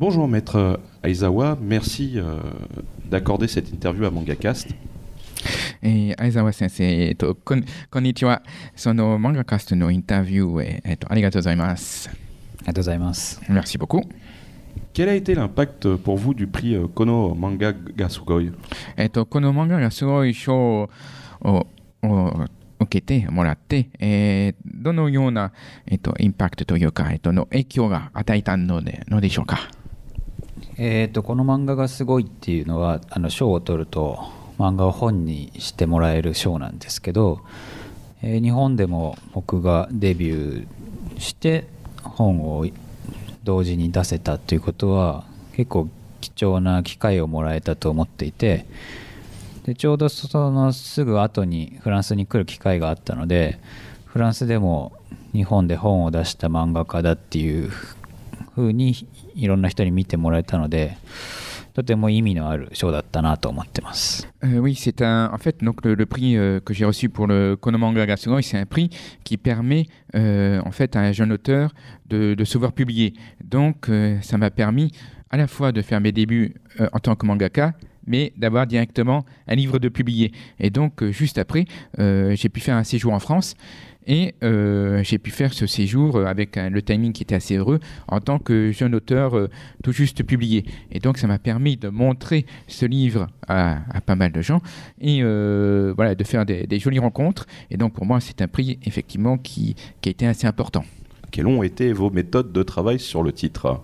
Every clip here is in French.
Bonjour maître Aizawa, merci euh, d'accorder cette interview à MangaCast. Aizawa sensei, konnichiwa. Sono MangaCast no interview et arigatou gozaimasu. Merci beaucoup. Quel a été l'impact pour vous du prix euh, Kono Manga Gasugoi? Eh, et Kono Manga Gasugoi show au Okete, moratte, et dono yona eh, et impact to yoka えー、とこの漫画がすごいっていうのはあの賞を取ると漫画を本にしてもらえる賞なんですけど、えー日本でも僕がデビューして本を同時に出せたということは結構貴重な機会をもらえたと思っていてでちょうどそのすぐ後にフランスに来る機会があったのでフランスでも日本で本を出した漫画家だっていう 風にいろんな人に見てもらえたのでとても意味のある賞だったなと思ってます。 Euh, oui, c'est un. En fait, donc le, le prix euh, que j'ai reçu pour le Konomanga Gasugoi, c'est un prix qui permet euh, en fait à un jeune auteur de, de se voir publier. Donc, euh, ça m'a permis à la fois de faire mes débuts euh, en tant que mangaka, mais d'avoir directement un livre de publier. Et donc, euh, juste après, euh, j'ai pu faire un séjour en France. Et euh, j'ai pu faire ce séjour euh, avec un- le timing qui était assez heureux en tant que jeune auteur euh, tout juste publié. Et donc ça m'a permis de montrer ce livre à, à pas mal de gens et euh, voilà, de faire des, des jolies rencontres. Et donc pour moi c'est un prix effectivement qui, qui a été assez important. Quelles ont été vos méthodes de travail sur le titre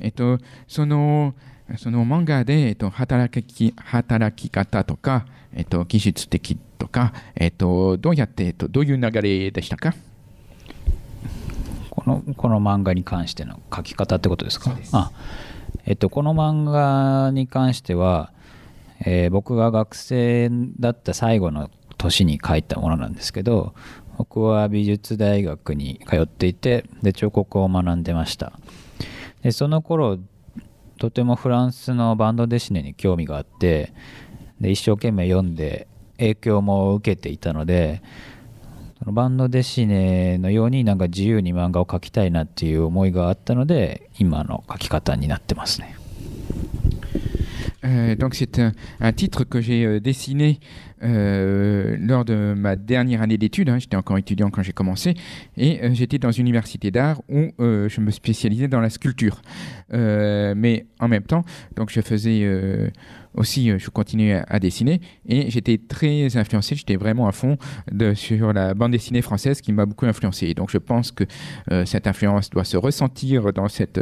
えっと、そのその漫画で、えっと、働き働き方とか、 えっと、技術的とか、えっと、どうやって、えっと、どういう流れでしたか？このこの漫画に関しての書き方ってことですか？あ、えっと、この漫画に関しては、えー僕が学生だった最後の年に書いたものなんですけど僕は美術大学に通っていてで彫刻を学んでました。でその頃とてもフランスのバンドデシネに興味があってで一生懸命読んで影響も受けていたのでそのバンドデシネのようになんか自由に漫画を描きたいなっていう思いがあったので今の描き方になってますね。Euh, donc c'est un, un titre que j'ai euh, dessiné euh, lors de ma dernière année d'études. hein. J'étais encore étudiant quand j'ai commencé et euh, j'étais dans une université d'art où euh, je me spécialisais dans la sculpture. Mais en même temps, donc je faisais aussi, je continuais à, dessiner et j'étais très influencé. J'étais vraiment à fond sur la bande dessinée française qui m'a beaucoup influencé. Et donc je pense que cette influence doit se ressentir dans cette,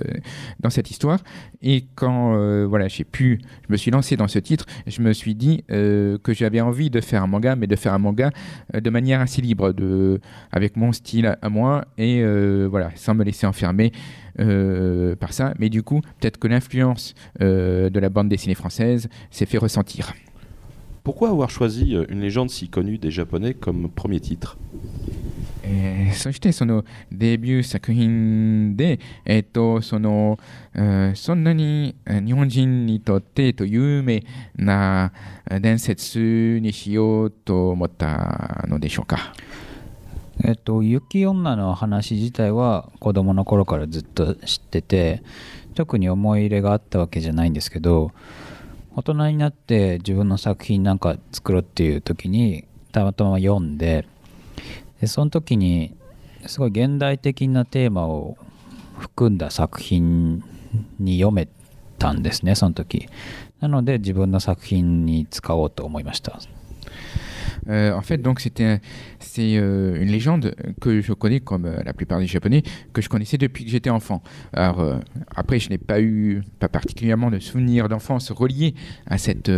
dans cette histoire. Et quand voilà, j'ai pu, je me suis lancé dans ce titre, je me suis dit que j'avais envie de faire un manga, mais de faire un manga euh, de manière assez libre, de, avec mon style à moi, et euh, voilà, sans me laisser enfermer euh, par ça. Mais du coup, peut-être que l'influence de la bande dessinée française s'est fait ressentir. Pourquoi avoir choisi une légende si connue des Japonais comme premier titre? えーそしてそのデビュー作品で、えっとそのえーそんなに日本人にとってと有名な伝説にしようと思ったのでしょうか？えっと雪女の話自体は子供の頃からずっと知ってて特に思い入れがあったわけじゃないんですけど大人になって自分の作品なんか作ろうっていう時にたまたま読んででその時にすごい現代的なテーマを含んだ作品に読めたんですねその時。なので自分の作品に使おうと思いました。Euh, en fait, donc c'était c'est euh, une légende que je connais comme euh, la plupart des Japonais que je connaissais depuis que j'étais enfant. Alors après, je n'ai pas eu pas particulièrement de souvenirs d'enfance reliés à cette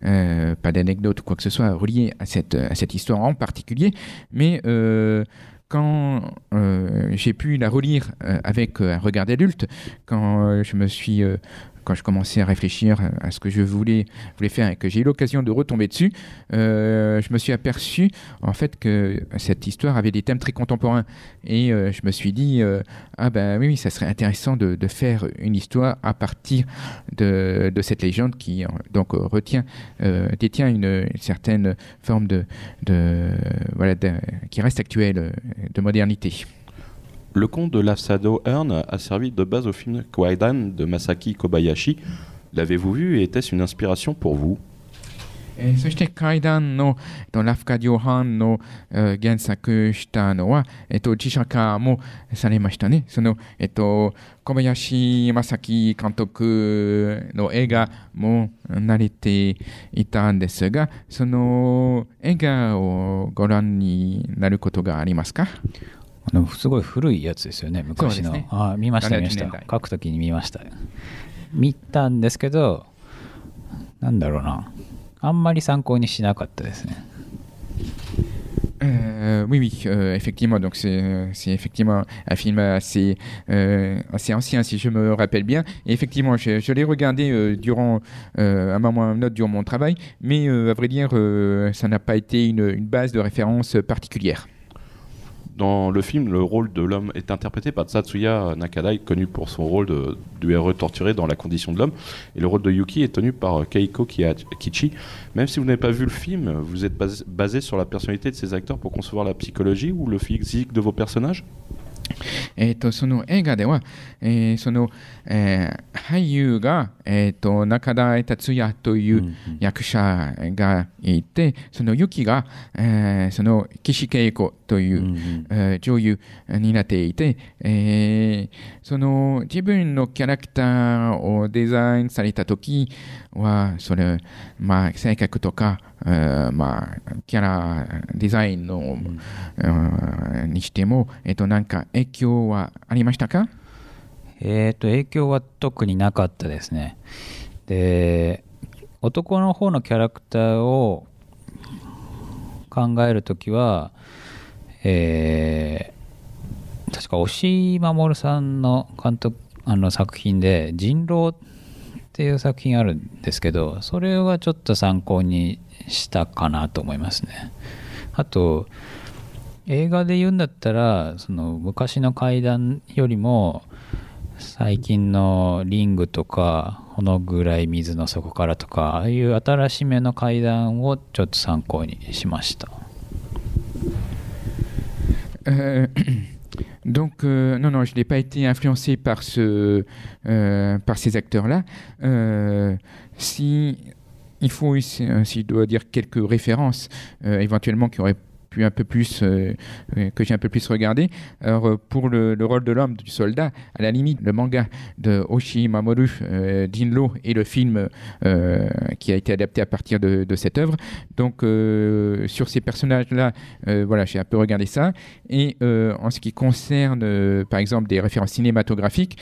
pas d'anecdote ou quoi que ce soit relié à cette à cette histoire en particulier, mais quand j'ai pu la relire avec un regard d'adulte, quand je me suis quand je commençais à réfléchir à ce que je voulais, faire et que j'ai eu l'occasion de retomber dessus, euh, je me suis aperçu en fait que cette histoire avait des thèmes très contemporains. Et euh, je me suis dit, euh, ah ben oui, oui, ça serait intéressant de, faire une histoire à partir de, cette légende qui donc retient, détient une, certaine forme de, de voilà, qui reste actuelle, de modernité. Le conte de l'Afsado Earn a servi de base au film Kwaidan de Masaki Kobayashi. L'avez-vous vu et était-ce une inspiration pour vous えーそして階段の、えっと、ラフカ・ディオハンの、えー原作したのは、えっと、自社化もされましたね。その、えっと、小林正樹監督の映画も慣れていたんですが、その映画をご覧になることがありますか でもすごい古いやつですよね昔の、そうですねあ見ました見まし70年代た書くときに見ました見たんですけどなんだろうなあんまり参考にしなかったですね Euh, oui, oui, euh, effectivement. Donc, c'est c'est effectivement un film assez, euh, assez ancien, si je me rappelle bien. Et effectivement, je, je l'ai regardé euh, durant euh, un moment ou un autre durant mon travail, mais euh, à vrai dire, euh, ça n'a pas été une, une base de référence particulière. Dans le film, le rôle de l'homme est interprété par Tatsuya Nakadai, connu pour son rôle du héros torturé dans La condition de l'homme. Et le rôle de Yuki est tenu par Keiko Kia- Kichi. Même si vous n'avez pas vu le film, vous êtes bas- basé sur la personnalité de ces acteurs pour concevoir la psychologie ou le physique de vos personnages? えー、とその映画では、えーその、えー俳優が、えー、と中田達也といううん役者がいて、そのユキが、えーその岸恵子という、うんうん。えー女優になっていて、えーその自分のキャラクターをデザインされた時はそれ、まあ、性格とか、えーまあ、キャラデザインの、うん。にしても、えっとなんか影響はありましたか？えっ、と影響は特になかったですね。で男の方のキャラクターを考えるときはえー確か押井守さんの監督あの作品で「人狼」っていう作品あるんですけどそれはちょっと参考にしたかなと思いますねあと映画で言うんだったらその昔の怪談よりも最近のリングとかこのぐらい水の底からとかああいう新しめの階段をちょっと参考にしました Euh, donc, euh, non, non, je n'ai pas été influencé par, ce, euh, par ces acteurs-là. Euh, si il faut, si euh, si je dois dire quelques références, euh, éventuellement qui auraient pu un peu plus, euh, euh, que j'ai un peu plus regardé. Alors, euh, pour le, le rôle de l'homme, du soldat, à la limite, le manga de Oshi Mamoru Jinro et le film qui a été adapté à partir de, cette œuvre. Donc, sur ces personnages-là, voilà, j'ai un peu regardé ça. Et en ce qui concerne, par exemple, des références cinématographiques,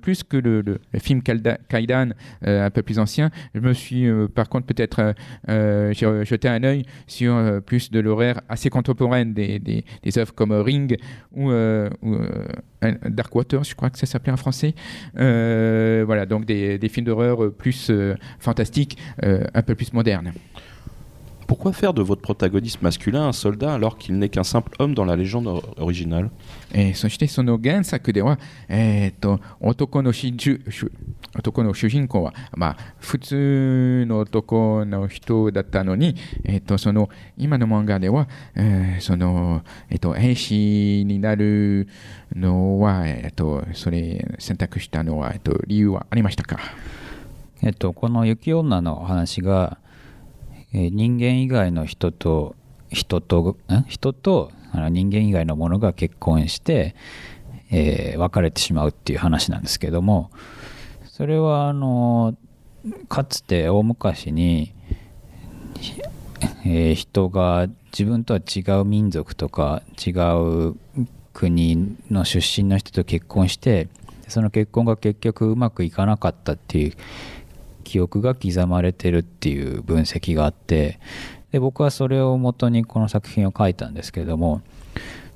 plus que le, film Kaidan, un peu plus ancien, je me suis, par contre, peut-être, jeté un œil sur plus de l'horaire assez contemporaine des, des, des œuvres comme Ring ou, euh, ou, euh, Dark Water, je crois que ça s'appelait en français. Euh, voilà, donc des, des films d'horreur euh, plus euh, fantastiques, euh, un peu plus modernes Pourquoi faire de votre protagoniste masculin un soldat alors qu'il n'est qu'un simple homme dans la légende or- originale えーそしてその原作では、えー、と男の主主主男の主人公は、まあ、普通の男の人だったのに、えー、とその今の漫画では、えーそのえー、と兵士になるのは、えー、とそれ選択したのは、えー、と理由はありましたかえっとこの雪女のお話が、 え人間以外の人と人と人とあの人間以外のものが結婚して、えー別れてしまうっていう話なんですけどもそれはあのかつて大昔に、えー人が自分とは違う民族とか違う国の出身の人と結婚してその結婚が結局うまくいかなかったっていう記憶が刻まれてるっていう分析があってで僕はそれを元にこの作品を書いたんですけれども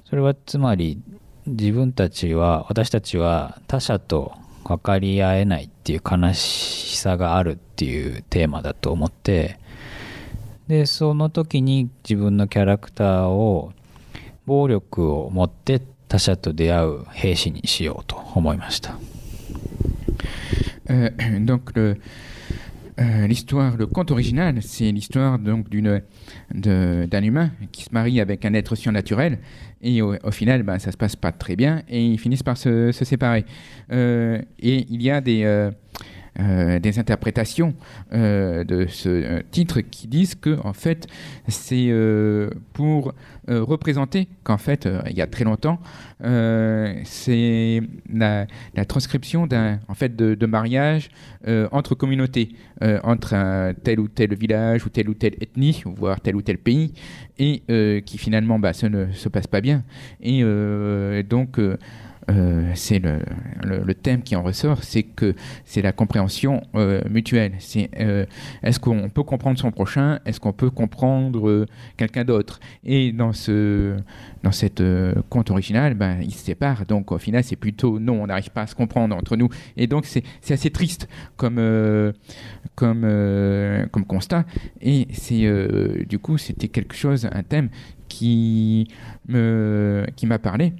それはつまり自分たちは私たちは他者と分かり合えないっていう悲しさがあるっていうテーマだと思ってでその時に自分のキャラクターを暴力を持って他者と出会う兵士にしようと思いました。Euh, donc le, Euh, l'histoire, le conte original, c'est l'histoire donc d'un humain qui se marie avec un être surnaturel et au, final, ben, ça se passe pas très bien et ils finissent par se, séparer. Euh, et il y a des euh, des interprétations euh, de ce euh, titre qui disent que en fait c'est pour représenter qu'en fait il y a très longtemps c'est la, transcription d'un en fait de, mariage entre communautés entre tel ou tel village ou telle ou telle ethnie voire tel ou tel pays et qui finalement bah, ça ne se passe pas bien. Et donc euh, c'est le, le, thème qui en ressort, c'est que c'est la compréhension euh, mutuelle. C'est euh, est-ce qu'on peut comprendre son prochain, est-ce qu'on peut comprendre quelqu'un d'autre? Et dans ce dans cette conte original, ben, ils se séparent. Donc au final, c'est plutôt non, on n'arrive pas à se comprendre entre nous. Et donc c'est assez triste comme comme comme constat. Et c'est du coup c'était quelque chose, un thème qui me qui m'a parlé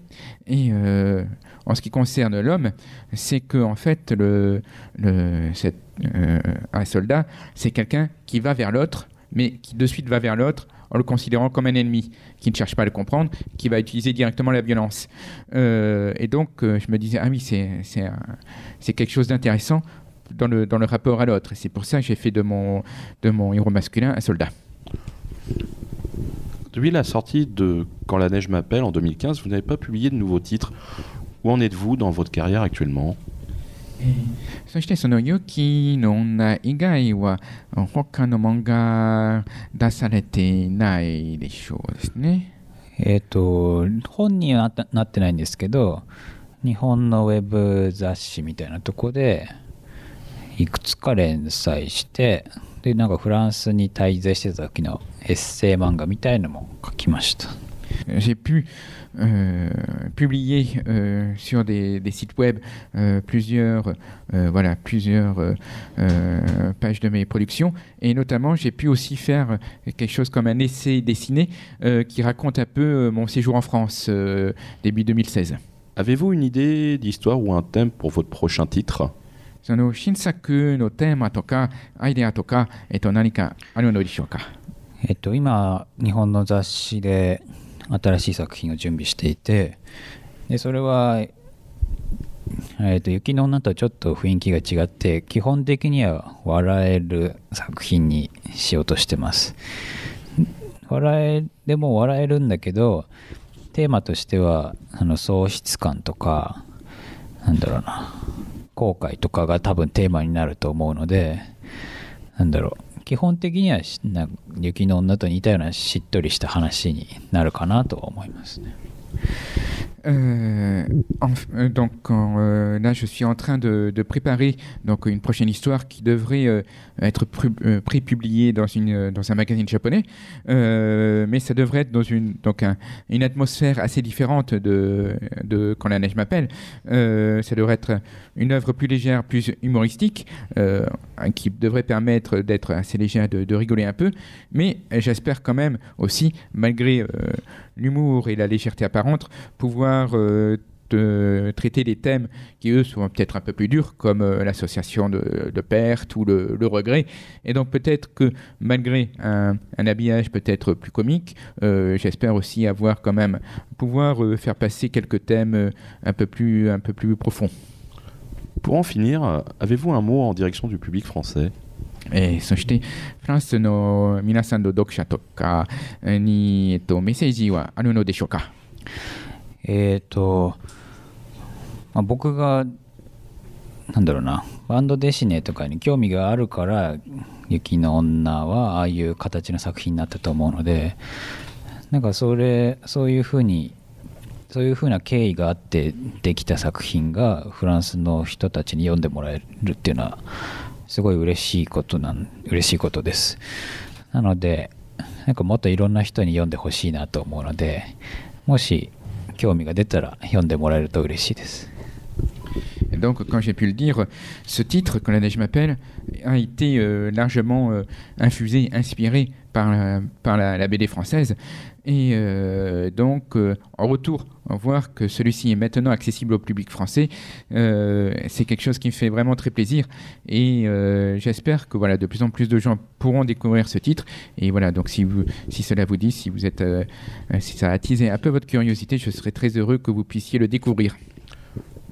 et euh, en ce qui concerne l'homme c'est que en fait le, le euh, un soldat c'est quelqu'un qui va vers l'autre mais qui de suite va vers l'autre en le considérant comme un ennemi, qui ne cherche pas à le comprendre, qui va utiliser directement la violence. Euh, et donc, je me disais, ah oui, c'est quelque chose d'intéressant dans le, dans le rapport à l'autre. C'est pour ça que j'ai fait de mon, de mon héros masculin un soldat. Depuis la sortie de Quand la neige m'appelle en 2015, vous n'avez pas publié de nouveaux titres. Où en êtes-vous dans votre carrière actuellement そしてそのユキの女以外は他の漫画出されていないでしょうですね。えっ、と本にはなってないんですけど日本のウェブ雑誌みたいなとこで いくつか連載してでなんかフランスに滞在してた時のエッセイ漫画みたいのも書きました。J'ai pu euh, publier euh, sur des, des, sites web euh, plusieurs, euh, voilà, plusieurs euh, pages de mes productions et notamment j'ai pu aussi faire quelque chose comme un essai dessiné qui raconte un peu mon séjour en France début 2016. Avez-vous une idée d'histoire ou un thème pour votre prochain titre その新作のテーマとかアイデアとか、えっと、何かあるのでしょうか？えっと、今、日本の雑誌で新しい作品を準備していて、でそれは、えっと、雪の女とちょっと雰囲気が違って、基本的には笑える作品にしようとしてます。笑え、でも笑えるんだけど、テーマとしては、あの喪失感とか、なんだろうな、後悔とかが多分テーマになると思うのでなんだろう基本的にはな雪の女と似たようなしっとりした話になるかなとは思いますね。Euh, euh, donc euh, là, je suis en train de, préparer donc une prochaine histoire qui devrait être pré-publiée dans un magazine japonais, mais ça devrait être dans une donc une atmosphère assez différente de quand la neige m'appelle. ça devrait être une œuvre plus légère, plus humoristique, qui devrait permettre d'être assez légère, de, rigoler un peu, mais j'espère quand même aussi, malgré l'humour et la légèreté apparente, pouvoir euh, de traiter des thèmes qui, eux, sont peut-être un peu plus durs, comme euh, l'association de, de perte ou le, le, regret. Et donc peut-être que malgré un, un habillage peut-être plus comique, euh, j'espère aussi avoir quand même pouvoir euh, faire passer quelques thèmes euh, un peu plus, un peu plus profonds. Pour en finir, avez-vous un mot en direction du public français えー、そしてフランスの皆さんの読者とかに、えっと、メッセージはあるのでしょうか えっ、と、まあ、僕がなんだろうなバンドデシネとかに興味があるから「雪の女」はああいう形の作品になったと思うのでなんかそれそういうふうにそういうふうな経緯があってできた作品がフランスの人たちに読んでもらえるっていうのはすごい嬉しいことなん嬉しいことです。なのでなんかもっといろんな人に読んでほしいなと思うのでもし 興味が出たら読んでもらえると嬉しいです Donc, comme j'ai pu le dire, ce titre, Quand la neige m'appelle, a été euh, largement euh, infusé, inspiré par, la- BD française. Et euh, donc, euh, en retour, voir que celui-ci est maintenant accessible au public français, euh, c'est quelque chose qui me fait vraiment très plaisir. Et j'espère que voilà, de plus en plus de gens pourront découvrir ce titre. Et voilà, donc si, vous, si cela vous dit, si, vous êtes, si ça a attisé un peu votre curiosité, je serais très heureux que vous puissiez le découvrir.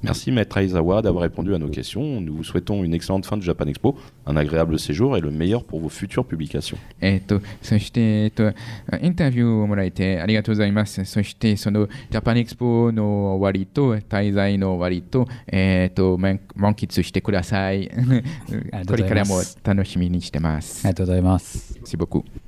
Merci Maître Aizawa d'avoir répondu à nos questions. Nous vous souhaitons une excellente fin de Japan Expo, un agréable séjour et le meilleur pour vos futures publications. えっと、そして、えっと、インタビューをもらえてありがとうございます。そして、そのジャパンエクスポの終わりと、滞在の終わりと、えっと、満満喫してください。ありがとうございますこれからも楽しみにしてます。ありがとうございます。 Merci beaucoup.